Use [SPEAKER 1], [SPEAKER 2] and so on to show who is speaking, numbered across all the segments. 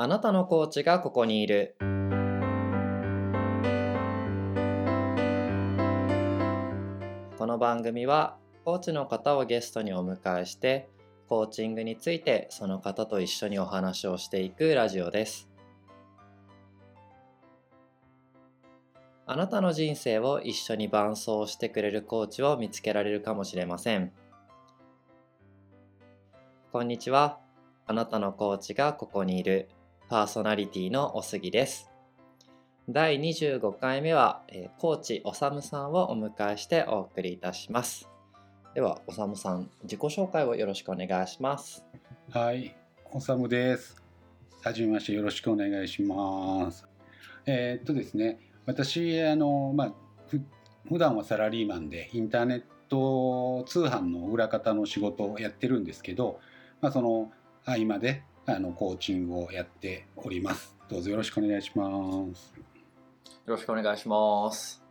[SPEAKER 1] あなたのコーチがここにいる。この番組はコーチの方をゲストにお迎えしてコーチングについてその方と一緒にお話をしていくラジオです。あなたの人生を一緒に伴走してくれるコーチを見つけられるかもしれません。こんにちは。あなたのコーチがここにいるパーソナリティのおすぎです。第25回目は、えーコーチおさむさんをお迎えしてお送りいたします。では、おさむさん、自己紹介をよろしくお願いします。
[SPEAKER 2] はい、おさむです。はじめましてよろしくお願いします。えーっとですね、私あのまあふ普段はサラリーマンでインターネット通販の裏方の仕事をやってるんですけど、まあその合間であのコーチングをやっております。どうぞよろしくお願いします。
[SPEAKER 1] よろしくお願いします。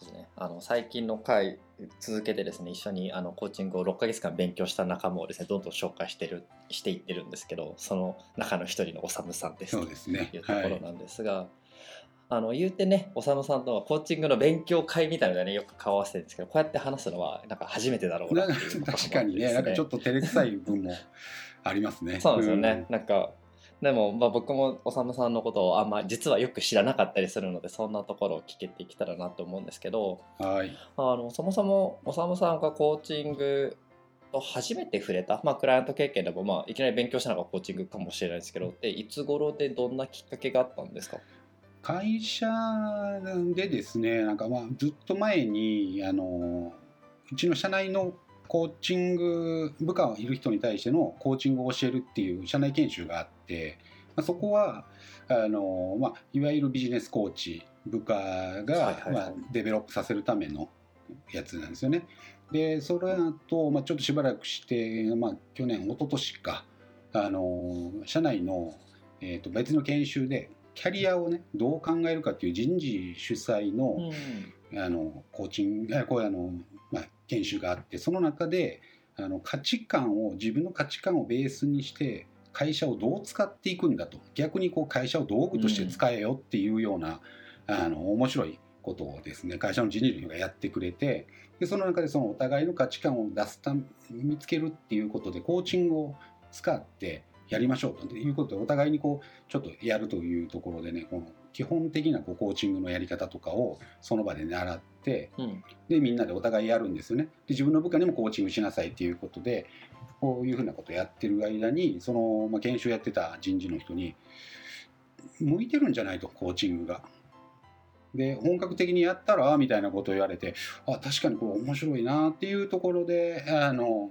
[SPEAKER 1] ですね、あの最近の回続けてですね一緒にあのコーチングを6ヶ月間勉強した仲間をですねどんどん紹介してるしていってるんですけどその中の一人のおさむさんです
[SPEAKER 2] そうですね
[SPEAKER 1] というとこ
[SPEAKER 2] はい
[SPEAKER 1] ろなんですが、あの言うてねおさむさんとはコーチングの勉強会みたいなのでねよく顔合わせてるんですけどこうやって話すのはなんか初めてだろうな
[SPEAKER 2] な
[SPEAKER 1] っていう
[SPEAKER 2] 確かにね、なんかちょっと照れくさい部分もありますね。
[SPEAKER 1] そうですよね、なんかでも、まあ、僕もおさむさんのことをあんま実はよく知らなかったりするのでそんなところを聞けていけたらなと思うんですけど
[SPEAKER 2] うんはい。
[SPEAKER 1] あのそもそもおさむさんがコーチングと初めて触れた、まあ、クライアント経験でも、まあ、いきなり勉強したのがコーチングかもしれないですけどでいつ頃でどんなきっかけがあったんですか？
[SPEAKER 2] 会社でですねなんかまあずっと前にあのうちの社内のコーチング部下いる人に対してのコーチングを教えるっていう社内研修があって、まあ、そこはあの、まあ、いわゆるビジネスコーチ部下が、まあ、デベロップさせるためのやつなんですよね。でそれと、まあ、ちょっとしばらくして、まあ、去年一昨年かあの社内の、えー、と別の研修でキャリアをねどう考えるかっていう人事主催の,、あのコーチングあこうあの、まあ、研修があってその中であの価値観を自分の価値観をベースにして会社をどう使っていくんだと。逆にこう会社を道具として使えよっていうような、あの面白いことをですね会社の人事の人がやってくれてでその中でそのお互いの価値観を出すため見つけるっていうことでコーチングを使ってやりましょうということでお互いにこうちょっとやるというところでねこの基本的なこうコーチングのやり方とかをその場で習っ
[SPEAKER 1] うん
[SPEAKER 2] でみんなでお互いやるんですよねで自分の部下にもコーチングしなさいっていうことでこういうふうなことをやってる間にその、まあ、研修やってた人事の人に向いてるんじゃないとコーチングが。で本格的にやったらみたいなことを言われてあ確かにこれ面白いなっていうところであの、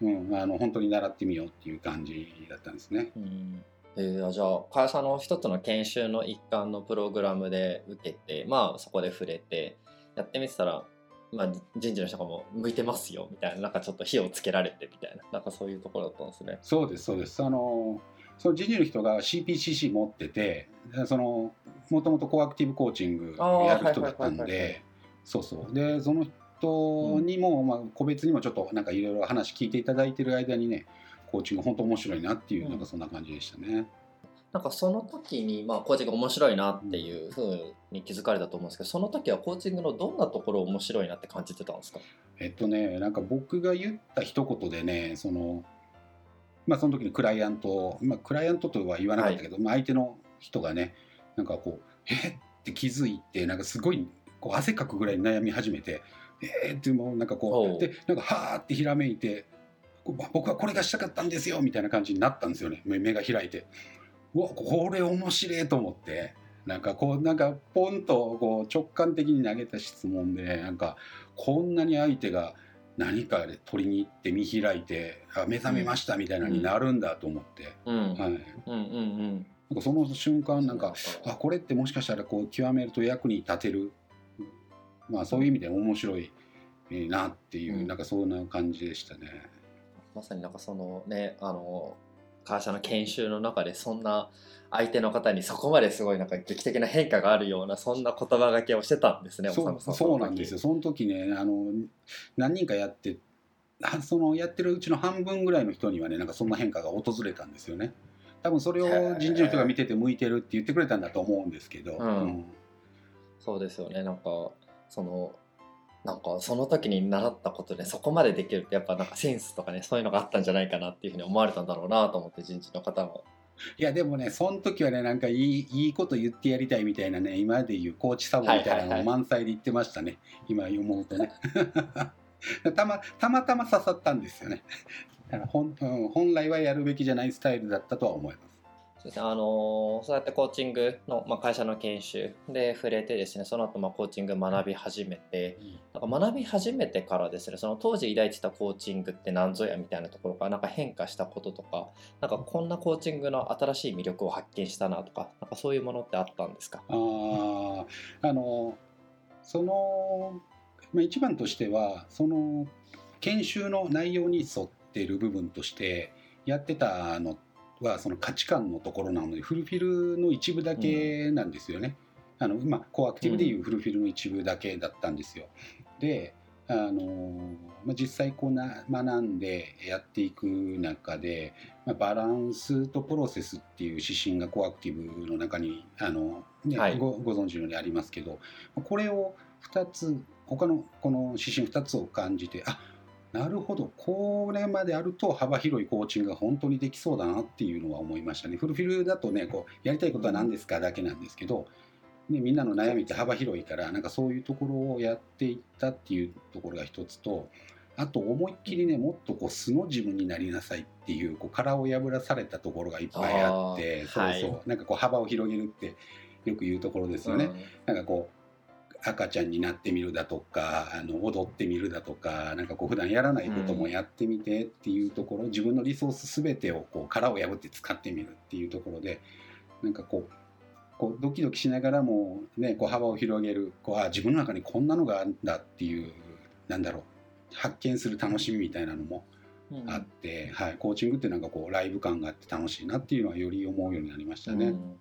[SPEAKER 1] うん
[SPEAKER 2] うん、あの本当に習ってみようっていう感じだったんですね。
[SPEAKER 1] うんえーじゃあ会社の一つの研修の一環のプログラムで受けてまあそこで触れてやってみてたら、まあ、人事の人がもう向いてますよみたいななんかちょっと火をつけられてみたいななんかそういうところだったんですね。
[SPEAKER 2] そうですそうです。あのその人事の人が CPCC 持っててそのもともとコアクティブコーチングやる人だったんでそうそう。でその人にも、まあ、個別にもちょっとなんかいろいろ話聞いていただいてる間にねコーチング本当面白いなっていう、
[SPEAKER 1] うん。
[SPEAKER 2] なんかそんな感じでしたね。
[SPEAKER 1] なんかその時に、まあ、コーチング面白いなっていうふうに気づかれたと思うんですけどその時はコーチングのどんなところ面白いなって感じてたんですか？
[SPEAKER 2] えっとねなんか僕が言った一言でねそのまあその時にクライアント、まあ、クライアントとは言わなかったけど、まあ、相手の人がねなんかこう「えっ?」って気づいてなんかすごいこう汗かくぐらい悩み始めて「えっ?」ってもうなんかこ
[SPEAKER 1] おう
[SPEAKER 2] うでなんかはーってひらめいて僕はこれがしたかったんですよみたいな感じになったんですよね目目が開いてうわこれ面白いと思って。なんかこうなんかポンとこう直感的に投げた質問でなんかこんなに相手が何かで取りに行って見開いてあ目覚めましたみたいなのになるんだと思って、
[SPEAKER 1] うん、
[SPEAKER 2] はい、
[SPEAKER 1] うんうんうん。
[SPEAKER 2] なんかその瞬間なんか。あこれってもしかしたらこう極めると役に立てる。まあそういう意味で面白いえーなっていう、
[SPEAKER 1] うん。
[SPEAKER 2] なんかそんな感じでしたね。
[SPEAKER 1] まさになんかそのねあの会社の研修の中でそんな相手の方にそこまですごいなんか劇的な変化があるようなそんな言葉がけをしてたんですね
[SPEAKER 2] そうそうなんですよ。その時ねあの何人かやってあそのやってるうちの半分ぐらいの人にはねなんかそんな変化が訪れたんですよね。多分それを人事の人が見てて向いてるって言ってくれたんだと思うんですけど、
[SPEAKER 1] うん。そうですよね。なんかそのなんかその時に習ったことでそこまでできるってやっぱなんかセンスとかねそういうのがあったんじゃないかなっていうふうに思われたんだろうなと思って人事の方も。
[SPEAKER 2] いやでもねその時はねなんかいいいいこと言ってやりたいみたいなね今まで言うコーチサボみたいなのを満載で言ってましたね、今思うとね。たまたまたま刺さったんですよね。だから本,、うん、本来はやるべきじゃないスタイルだったとは思います
[SPEAKER 1] そうですね。あのそうやってコーチングの、まあ、会社の研修で触れてですねその後まあコーチング学び始めて、なんか学び始めてからですねその当時抱いてたコーチングって何ぞやみたいなところからなんか変化したこととかなんかこんなコーチングの新しい魅力を発見したなとかなんかそういうものってあったんですか？
[SPEAKER 2] ああのその、まあ、一番としてはその研修の内容に沿っている部分としてやってたのはその価値観のところなのでフルフィルの一部だけなんですよね。あの今コアアクティブでいうフルフィルの一部だけだったんですよ。であのまあ、実際こうな学んでやっていく中で、まあ、バランスとプロセスっていう指針がコアアクティブの中にあの、ね
[SPEAKER 1] はい
[SPEAKER 2] ごご存知のようにありますけどこれを2つ他のこの指針2つを感じてあなるほど。これまであると幅広いコーチングが本当にできそうだなっていうのは思いましたね。フルフィルだとねこうやりたいことは何ですかだけなんですけど、ね、みんなの悩みって幅広いからなんかそういうところをやっていったっていうところが一つとあと思いっきりねもっとこう素の自分になりなさいっていうこう殻を破らされたところがいっぱいあってそうそう、
[SPEAKER 1] はい
[SPEAKER 2] なんかこう幅を広げるってよく言うところですよね。なんかこう赤ちゃんになってみるだとかあの踊ってみるだとかなんかこう普段やらないこともやってみてっていうところ、自分のリソース全てをこう殻を破って使ってみるっていうところでなんかこうこうドキドキしながらも、ね、こう幅を広げるこうあ自分の中にこんなのがあるんだっていうなんだろう発見する楽しみみたいなのも
[SPEAKER 1] うん
[SPEAKER 2] あって、はい、コーチングってなんかこうライブ感があって楽しいなっていうのはより思うようになりましたね。
[SPEAKER 1] うん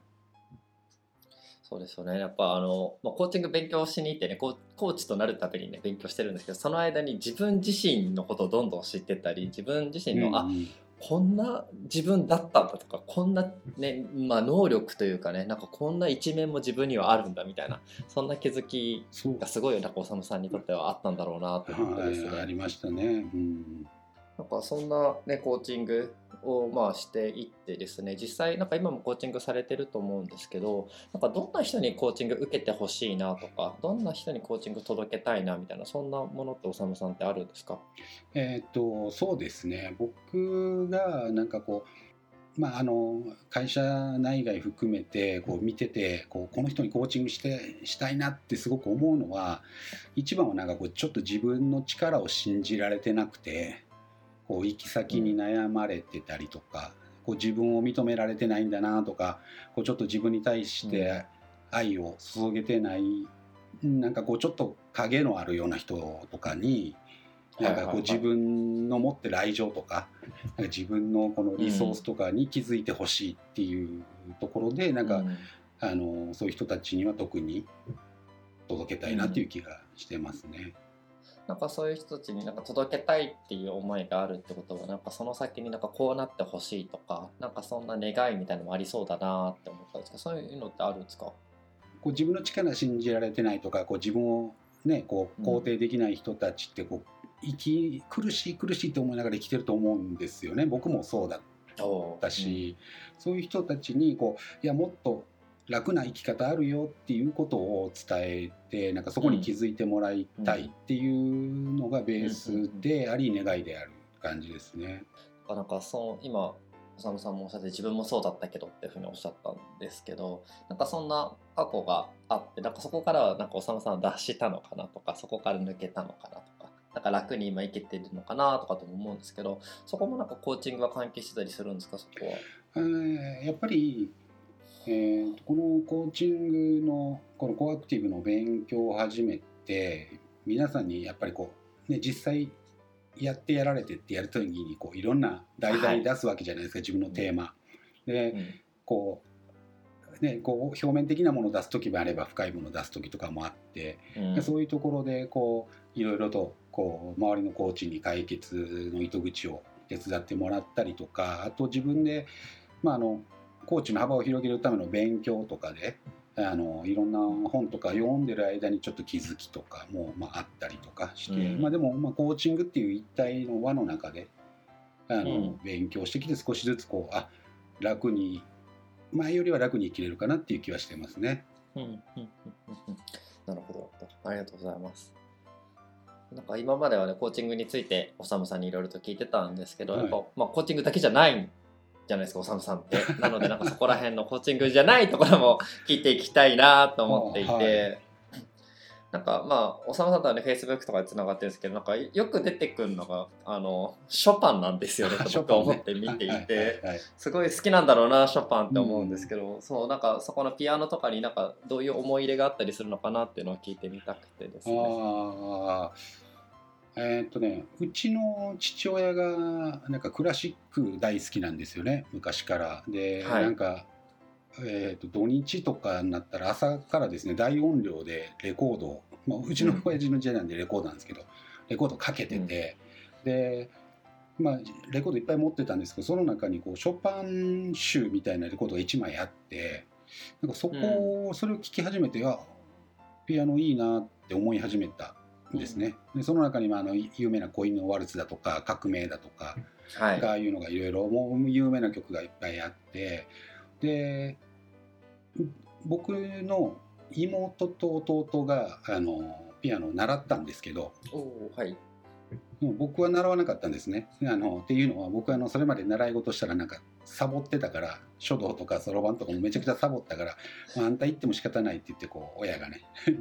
[SPEAKER 1] そうですよねやっぱあの、まあ、コーチング勉強しに行ってねコーチとなるためにね勉強してるんですけどその間に自分自身のことをどんどん知ってったり自分自身の、あ
[SPEAKER 2] うんうん
[SPEAKER 1] こんな自分だったんだとかこんな、ねまあ、能力というかねなんかこんな一面も自分にはあるんだみたいなそんな気づきがすごいなんかおさむさんにとってはあったんだろうなということですね。
[SPEAKER 2] はい、ありましたね。うん
[SPEAKER 1] なんかそんな、ね、コーチングをまあしていってですね実際なんか今もコーチングされてると思うんですけどなんかどんな人にコーチング受けてほしいなとかどんな人にコーチング届けたいなみたいなそんなものっておさむさんってあるんですか？
[SPEAKER 2] えーっとそうですね。僕がなんかこうまああの会社内外含めてこう見ててこうこの人にコーチングしてしたいなってすごく思うのは一番はなんかこうちょっと自分の力を信じられてなくてこう行き先に悩まれてたりとか、こう自分を認められてないんだなとかこうちょっと自分に対して愛を注げてない、なんかこうちょっと影のあるような人とかになんかこう自分の持ってる愛情とかなんか自分のこのリソースとかに気づいてほしいっていうところでなんか、
[SPEAKER 1] うん。
[SPEAKER 2] あのそういう人たちには特に届けたいなっていう気がしてますね。
[SPEAKER 1] なんかそういう人たちになんか届けたいっていう思いがあるってことはなんかその先になんかこうなってほしいとかなんかそんな願いみたいなのもありそうだなって思ったんですけどそういうのってあるんですか？
[SPEAKER 2] こう自分の力信じられてないとかこう自分を、ね、こう肯定できない人たちってこう生き苦しい苦しいと思いながら生きてると思うんですよね。僕もそうだったし、そういう人たちにこういやもっと楽な生き方あるよっていうことを伝えてなんかそこに気づいてもらいたいっていうのがベースであり願いである感じですね。
[SPEAKER 1] うんなんかそう今おさむさんもおっしゃって自分もそうだったけどっていうふうにおっしゃったんですけどなんかそんな過去があってなんかそこからはなんかおさむさんは脱したのかなとかそこから抜けたのかなとかなんか楽に今生きてるのかなとかとも思うんですけどそこもなんかコーチングは関係してたりするんですかそこは？
[SPEAKER 2] えーやっぱり、えーこのコーチングのこのコアアクティブの勉強を始めて皆さんにやっぱりこう、ね、実際やってやられてってやるときにこういろんな題材出すわけじゃないですか、自分のテーマ。で
[SPEAKER 1] うん。
[SPEAKER 2] こうね、こう表面的なものを出す時もあれば深いものを出す時とかもあって、
[SPEAKER 1] うん。
[SPEAKER 2] でそういうところでこういろいろとこう周りのコーチに解決の糸口を手伝ってもらったりとかあと自分でまあ、あのコーチの幅を広げるための勉強とかであのいろんな本とか読んでる間にちょっと気づきとかも、まあ、あったりとかして、
[SPEAKER 1] うん。
[SPEAKER 2] まあ、でも、まあ、コーチングっていう一体の輪の中であの、
[SPEAKER 1] うん。
[SPEAKER 2] 勉強してきて少しずつこうあ楽に前よりは楽に生きれるかなっていう気はしてますね。
[SPEAKER 1] うんうんうんうんうん。なるほど。ありがとうございます。なんか今まではねコーチングについておさむさんにいろいろと聞いてたんですけど、
[SPEAKER 2] はい。
[SPEAKER 1] やっぱ、まあ、コーチングだけじゃないじゃないですかおさむさんって。なのでなんかそこら辺のコーチングじゃないところも聞いていきたいなと思っていて、
[SPEAKER 2] あはい。
[SPEAKER 1] なんかまあおさむさんとはねフェイスブックとかでつながってるんですけどなんかよく出てくるのがあのショパンなんですよねと僕は思って見ていて。すごい好きなんだろうなショパンって思うんですけど、そうなんかそこのピアノとかになんかどういう思い入れがあったりするのかなっていうのを聞いてみたくてですね。
[SPEAKER 2] ああえーっとねうちの父親がなんかクラシック大好きなんですよね昔から。で、
[SPEAKER 1] はい。
[SPEAKER 2] なんか、えーっと土日とかになったら朝からですね大音量でレコードを、まあ、うちの親父の時代なんでレコードなんですけどレコードかけてて、でまあレコードいっぱい持ってたんですけどその中にこうショパン集みたいなレコードが1枚あってなんかそこを、それを聴き始めてあピアノいいなって思い始めた。んですね。でその中にもあの有名な「恋のワルツ」だとか「革命」だとか
[SPEAKER 1] はい。
[SPEAKER 2] ああいうのがいろいろもう有名な曲がいっぱいあってで僕の妹と弟があのピアノを習ったんですけど
[SPEAKER 1] はい。
[SPEAKER 2] 僕は習わなかったんですね。あのっていうのは僕はあのそれまで習い事したらなんかサボってたから書道とかそろばんとかもめちゃくちゃサボったから、まあ、あんた行っても仕方ないって言ってこう親がね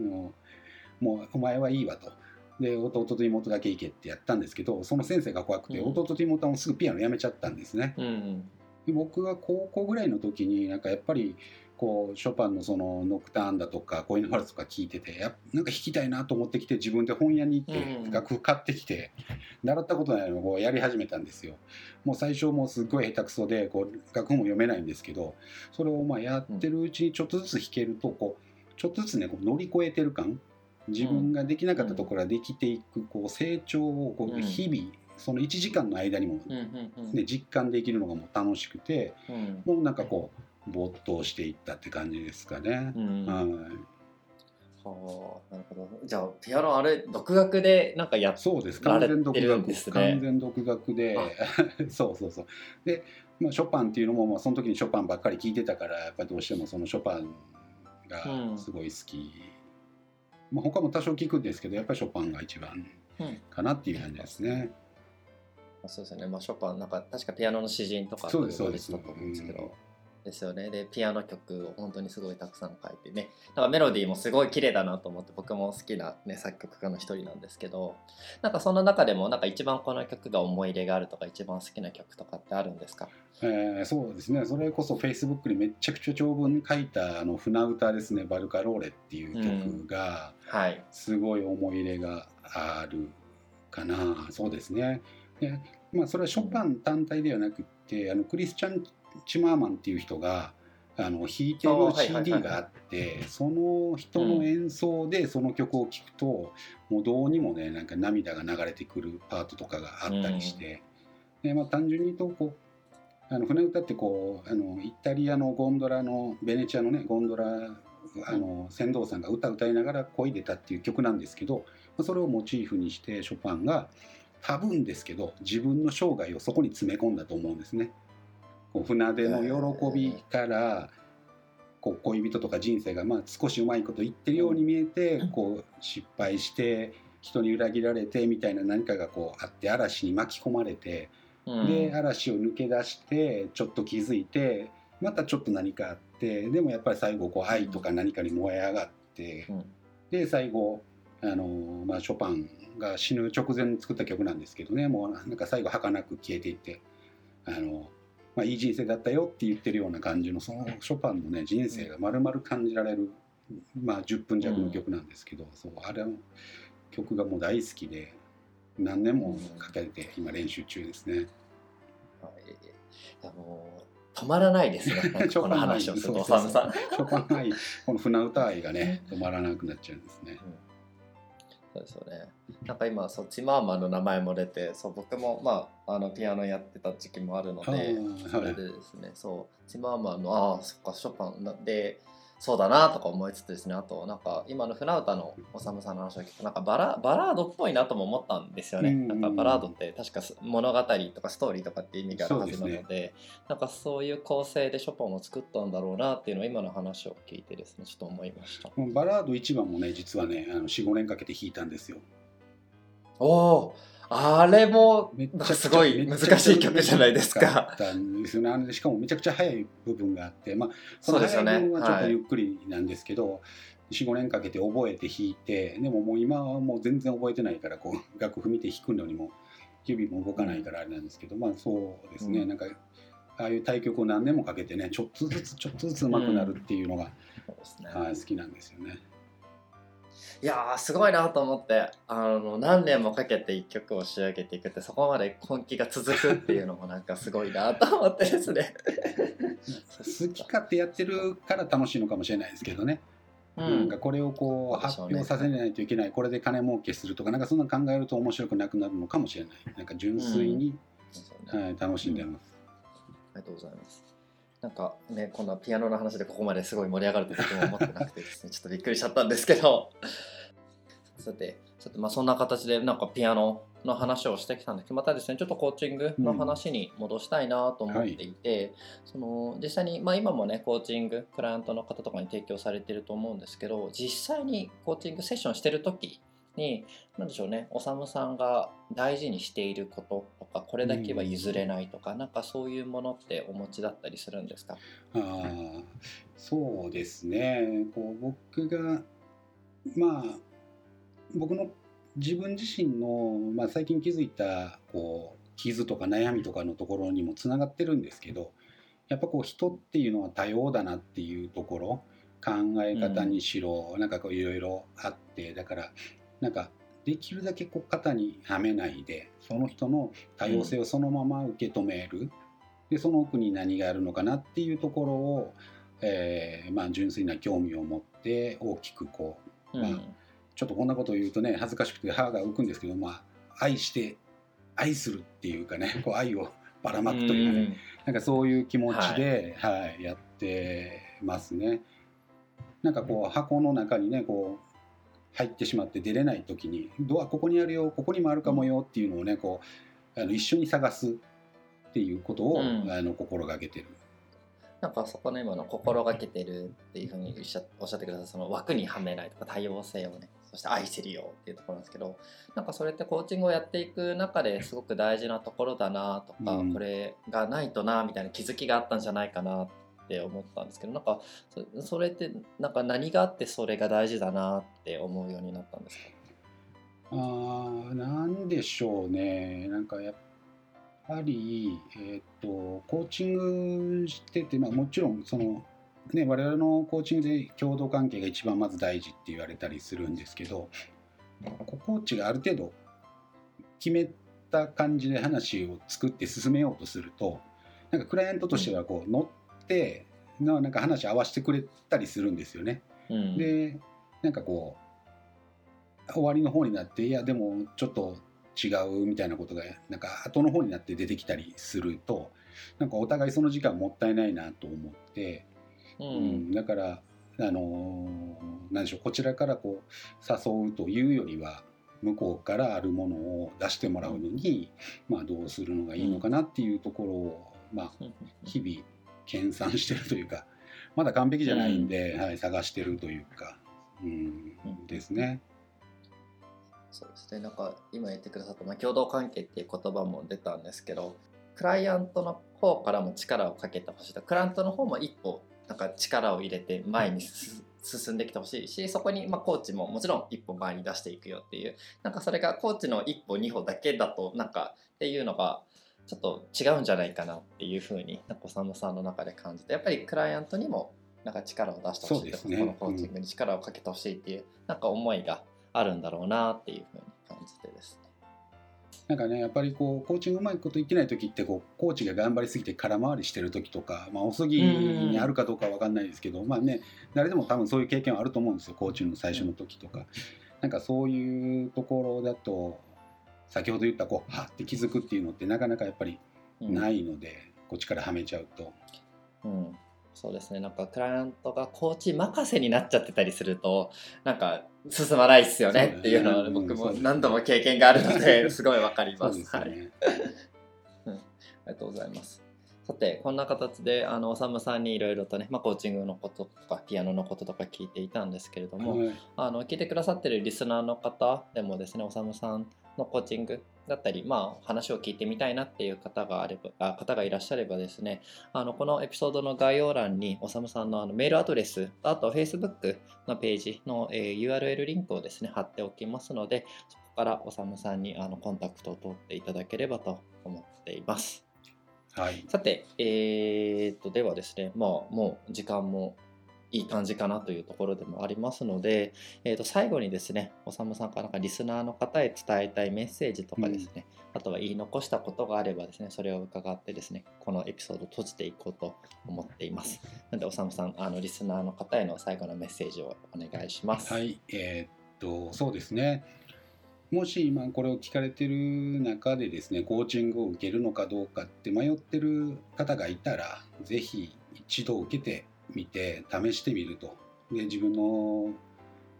[SPEAKER 2] もうお前はいいわと。で弟と妹だけ行けってやったんですけどその先生が怖くて、
[SPEAKER 1] うん
[SPEAKER 2] 弟と妹はもうすぐピアノやめちゃったんですね。
[SPEAKER 1] うん。
[SPEAKER 2] で僕が高校ぐらいの時になんかやっぱりこうショパンのそのノクターンだとか恋のワルツとか聞いててやっなんか弾きたいなと思ってきて自分で本屋に行って
[SPEAKER 1] うん
[SPEAKER 2] 楽譜買ってきて習ったことないのをこうやり始めたんですよ。もう最初もうすっごい下手くそでこう楽譜も読めないんですけどそれをまあやってるうちにちょっとずつ弾けるとこうちょっとずつねこう乗り越えてる感自分ができなかったところができていくこう成長をこ
[SPEAKER 1] う
[SPEAKER 2] うん日々その1時間の間にも。ね、実感できるのがもう楽しくて
[SPEAKER 1] うん。
[SPEAKER 2] もうなんかこう没頭していったって感じですかね。
[SPEAKER 1] うん。は
[SPEAKER 2] はい、
[SPEAKER 1] あ、なるほど。じゃあピアノあれ独学でなんかやっ
[SPEAKER 2] そうです完全独学
[SPEAKER 1] ですね
[SPEAKER 2] 完全独学でそうそうそうで、まあ、ショパンっていうのも、まあ、その時にショパンばっかり聴いてたからやっぱりどうしてもそのショパンがすごい好き、まあ、他も多少聴くんですけどやっぱりショパンが一番
[SPEAKER 1] うん
[SPEAKER 2] かなっていう感じですね。
[SPEAKER 1] そうですよね。まあショパンなんか確かピアノの詩人とか
[SPEAKER 2] そうです
[SPEAKER 1] と思うんですけど。ですよね。で、ピアノ曲を本当にすごいたくさん書いてね。なんかメロディーもすごい綺麗だなと思って僕も好きな、ね、作曲家の一人なんですけど、なんかその中でもなんか一番この曲が思い入れがあるとか一番好きな曲とかってあるんですか？
[SPEAKER 2] えーそうですねそれこそフェイスブックにめっちゃくちゃ長文書いたあの船歌ですね「バルカローレ」っていう曲が
[SPEAKER 1] はい。
[SPEAKER 2] すごい思い入れがあるかなそうですねで、まあ、それはショパン単体ではなくってあのクリスチャン・チマーマンっていう人があの弾いてる CD があってその人の演奏でその曲を聴くと、もうどうにもねなんか涙が流れてくるパートとかがあったりして、でまあ、単純に言うとこうあの船歌ってこうあのイタリアのゴンドラのベネチアのねゴンドラあの船頭さんが歌歌いながら漕いでたっていう曲なんですけどまあそれをモチーフにしてショパンが多分ですけど自分の生涯をそこに詰め込んだと思うんですね。こう船出の喜びからこう恋人とか人生がまあ少しうまいこと言ってるように見えてこう失敗して人に裏切られてみたいな何かがこうあって嵐に巻き込まれて
[SPEAKER 1] うん。
[SPEAKER 2] で嵐を抜け出してちょっと気づいてまたちょっと何かあってでもやっぱり最後こう愛とか何かに燃え上がって
[SPEAKER 1] うん。
[SPEAKER 2] で最後あの、まあ、ショパンが死ぬ直前に作った曲なんですけどねもうなんか最後儚く消えていってあの、まあ、いい人生だったよって言ってるような感じのそのショパンのね人生が丸々感じられる、まあ、10分弱の曲なんですけど、そうあれの曲がもう大好きで何年もかけて今練習中ですね。
[SPEAKER 1] はいいやもう止まらないですね。この話をすると。
[SPEAKER 2] ショパン愛この船歌愛がね止まらなくなっちゃうんですね。
[SPEAKER 1] そうですよね。なんか今そうチマーマンの名前も出て、そう僕もまああのピアノやってた時期もあるので、それでですね、そうチマーマンのああそっかショパンでそうだなとか思いつつですねあとなんか今の船歌のおさむさんの話を聞くとなんかバラバラードっぽいなとも思ったんですよね。なんかバラードって確か物語とかストーリーとかっていう意味があるはずなのでで、ね、なんかそういう構成でショパンを作ったんだろうなっていうのを今の話を聞いてですねちょっと思いました。
[SPEAKER 2] バラード1番もね実はね45年かけて弾いたんですよ。
[SPEAKER 1] おおあれもすごい難しい曲じゃないですか。
[SPEAKER 2] ですよね。しかもめちゃくちゃ速い部分があって、まあ、その速い部分はちょっとゆっくりなんですけど、ねはい、45年かけて覚えて弾いてでももう今はもう全然覚えてないからこう楽譜見て弾くのにも指も動かないからあれなんですけど、まあそうですね、うん、なんかああいう対局を何年もかけてねちょっとずつちょっとずつ上手くなるっていうのが、うんね、はい、好きなんですよね。
[SPEAKER 1] いやすごいなと思ってあの何年もかけて一曲を仕上げていくってそこまで根気が続くっていうのもなんかすごいなと思ってですね。
[SPEAKER 2] 好き勝手やってるから楽しいのかもしれないですけどね、うん、なんかこれをこう発表させないといけない、これで金儲けするとかなんかそんな考えると面白くなくなるのかもしれない。なんか純粋に、うん、はい、楽しんでます、
[SPEAKER 1] ありがとうございますなんかねこんなピアノの話でここまですごい盛り上がるってとても思ってなくてですねちょっとびっくりしちゃったんですけど。さてさてまあそんな形でなんかピアノの話をしてきたんですけどまたですねちょっとコーチングの話に戻したいなと思っていて、うんはい、その実際に、まあ、今もねコーチングクライアントの方とかに提供されてると思うんですけど実際にコーチングセッションしてる時に何でしょうねおさむさんが大事にしていることとかこれだけは譲れないとか、うん、なんかそういうものってお持ちだったりするんですか？
[SPEAKER 2] あそうですね。こう僕がまあ僕の自分自身の、まあ、最近気づいたこう傷とか悩みとかのところにもつながってるんですけどやっぱこう人っていうのは多様だなっていうところ考え方にしろ、うん、なんかこういろいろあってだからなんかできるだけこう肩にはめないでその人の多様性をそのまま受け止める、うん、でその奥に何があるのかなっていうところを、えーまあ、純粋な興味を持って大きくこう、まあ、ちょっとこんなことを言うとね恥ずかしくて歯が浮くんですけど、まあ、愛して愛するっていうかね こう愛をばらまくというかね、うん、なんかそういう気持ちで、はい、はい、やってますね。なんかこう箱の中にねこう入ってしまって出れない時にドアここにあるよここにもあるかもよっていうのをねこうあの一緒に探すっていうことを、うん、あの心がけてる。
[SPEAKER 1] なんかそこの今の心がけてるっていうふうにおっしゃってくださいその枠にはめないとか多様性をねそして愛してるよっていうところなんですけどなんかそれってコーチングをやっていく中ですごく大事なところだなとか、うん、これがないとなみたいな気づきがあったんじゃないかなっって思ったんですけどなんかそれってなんか何があってそれが大事だなって思うようになったんですか？
[SPEAKER 2] あなんでしょうね。なんかやっぱり、えーと、コーチングしてて、まあ、もちろんその、ね、我々のコーチングで共同関係が一番まず大事って言われたりするんですけどコーチがある程度決めた感じで話を作って進めようとするとなんかクライアントとしてはこう乗ってなんか話合わせてくれたりするんですよね。うん、でなんかこう終わりの方になっていやでもちょっと違うみたいなことがなんか後の方になって出てきたりするとなんかお互いその時間もったいないなと思って、うん、うん、だからあの何でしょうこちらからこう誘うというよりは向こうからあるものを出してもらうのに、まあ、どうするのがいいのかなっていうところを、まあ、日々研鑽してるというかまだ完璧じゃないんで、はい、探してるというか、うん、ですね。
[SPEAKER 1] そうですね。なんか今言ってくださった、まあ、共同関係っていう言葉も出たんですけどクライアントの方からも力をかけてほしいと。クライアントの方も一歩なんか力を入れて前に進んできてほしいしそこにまコーチももちろん一歩前に出していくよっていうなんかそれがコーチの一歩二歩だけだとなんかっていうのがちょっと違うんじゃないかなっていうふうになんか佐野さんの中で感じてやっぱりクライアントにもなんか力を出してほしいと、ね、このコーチングに力をかけてほしいっていう、うん、なんか思いがあるんだろうなっていうふうに感じてですね。
[SPEAKER 2] なんかねやっぱりこうコーチングうまいこと言ってない時ってこうコーチが頑張りすぎて空回りしてる時とか、まあ、おすぎにあるかどうかは分かんないですけど、まあね誰でも多分そういう経験はあると思うんですよコーチングの最初の時とか。なんかそういうところだと先ほど言ったこうはって気づくっていうのってなかなかやっぱりないので、こっちからはめちゃうと。
[SPEAKER 1] うん、そうですねなんかクライアントがコーチ任せになっちゃってたりするとなんか進まないっすよねっていうのは僕も何度も経験があるので すごいわかります。
[SPEAKER 2] すよ
[SPEAKER 1] はい、
[SPEAKER 2] ね。
[SPEAKER 1] ありがとうございます。さてこんな形であのおさむさんにいろいろとね、まあ、コーチングのこととかピアノのこととか聞いていたんですけれども、
[SPEAKER 2] はい
[SPEAKER 1] あの聞いてくださってるリスナーの方でもですねおさむさんのコーチングだったり、まあ、話を聞いてみたいなっていう方があればあ方がいらっしゃればですねあのこのエピソードの概要欄におさむさんのあのメールアドレスあと Facebook のページの、えー URL リンクをですね貼っておきますのでそこからおさむさんにあのコンタクトを取っていただければと思っています。
[SPEAKER 2] はい。
[SPEAKER 1] さて、えー、とではですね、まあ、もう時間もいい感じかなというところでもありますので、えー、と最後にですね、おさむさんからなんかリスナーの方へ伝えたいメッセージとかですね、あとは言い残したことがあればですね、それを伺ってですね、このエピソードを閉じていこうと思っています。なので、おさむさん、あのリスナーの方への最後のメッセージをお願いします。
[SPEAKER 2] はい、えーっとそうですね。もし今これを聞かれてる中でですね、コーチングを受けるのかどうかって迷ってる方がいたら、ぜひ一度受けてみて試してみると。で自分の、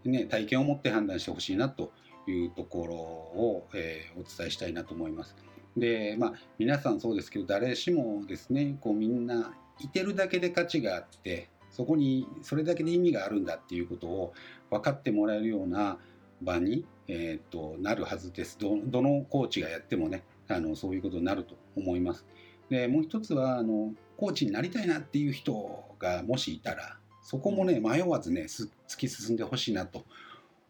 [SPEAKER 2] ね、体験を持って判断してほしいなというところを、えーお伝えしたいなと思います。で、まあ皆さんそうですけど、誰しもですね、こうみんないてるだけで価値があって、そこにそれだけで意味があるんだっていうことを分かってもらえるような場に、えー、となるはずですど。どのコーチがやってもねあのそういうことになると思います。でもう一つはあのコーチになりたいなっていう人がもしいたらそこもね迷わずねす突き進んでほしいなと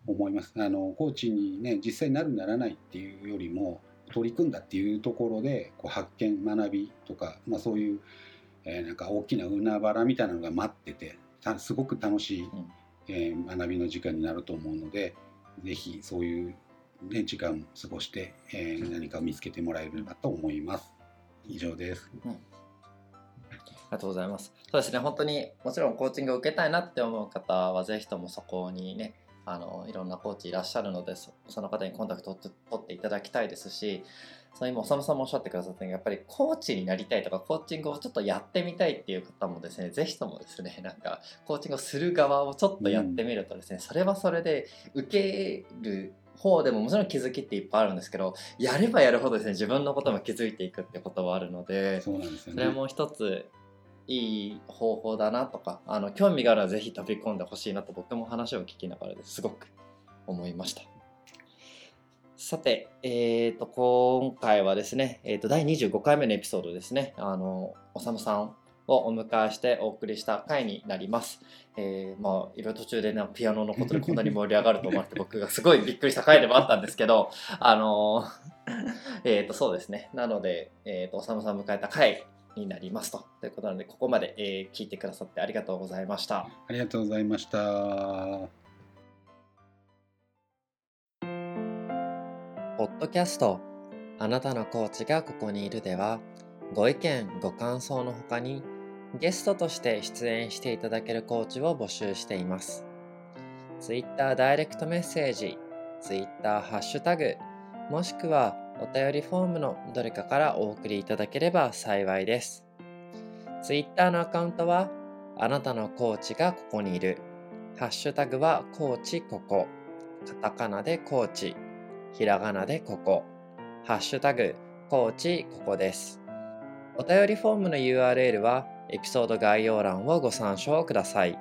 [SPEAKER 2] 思います。あのコーチにね実際になるならないっていうよりも取り組んだっていうところでこう発見学びとか、まあ、そういう、えーなんか大きな海原みたいなのが待っててたすごく楽しい、
[SPEAKER 1] うん
[SPEAKER 2] えー学びの時間になると思うのでぜひそういう、ね、時間を過ごして、えー何かを見つけてもらえればと思います。以上です。
[SPEAKER 1] ありがとうございます。そうですね、本当にもちろんコーチングを受けたいなって思う方は、ぜひともそこにね、あのいろんなコーチいらっしゃるので、そその方にコンタクトを取っていただきたいですし、その今、おさむさんもおっしゃってくださったように、やっぱりコーチになりたいとか、コーチングをちょっとやってみたいっていう方もですね、ぜひともですね、なんか、コーチングをする側をちょっとやってみるとですね、それはそれで受ける方でももちろん気づきっていっぱいあるんですけど、やればやるほどですね、自分のことも気づいていくってことはあるので、
[SPEAKER 2] そうなんですよね。
[SPEAKER 1] それも一ついい方法だなとかあの興味があるのはぜひ飛び込んでほしいなと僕も話を聞きながらですごく思いました。さて、えー、と今回はですね、えー、と第25回目のエピソードですね。あのおさむさんをお迎えしてお送りした回になります。えーまあいろいろ途中でねピアノのことでこんなに盛り上がると思われて僕がすごいびっくりした回でもあったんですけどあの えっとそうですね。なので、えー、とおさむさん迎えた回になりますと。ということなので、ここまで、えー聞いてくださってありがとうございました。
[SPEAKER 2] ありがとうございました。
[SPEAKER 1] ポッドキャスト、あなたのコーチがここにいるでは、ご意見、ご感想の他に、ゲストとして出演していただけるコーチを募集しています。Twitter ダイレクトメッセージ、Twitter ハッシュタグ、もしくはお便りフォームのどれかからお送りいただければ幸いです。Twitter のアカウントは、あなたのコーチがここにいる。ハッシュタグはコーチここ。カタカナでコーチ。ひらがなでここ。ハッシュタグコーチここです。お便りフォームの URL はエピソード概要欄をご参照ください。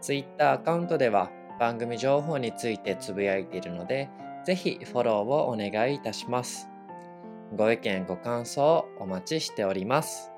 [SPEAKER 1] Twitter アカウントでは番組情報についてつぶやいているので、ぜひフォローをお願いいたします。ご意見ご感想お待ちしております。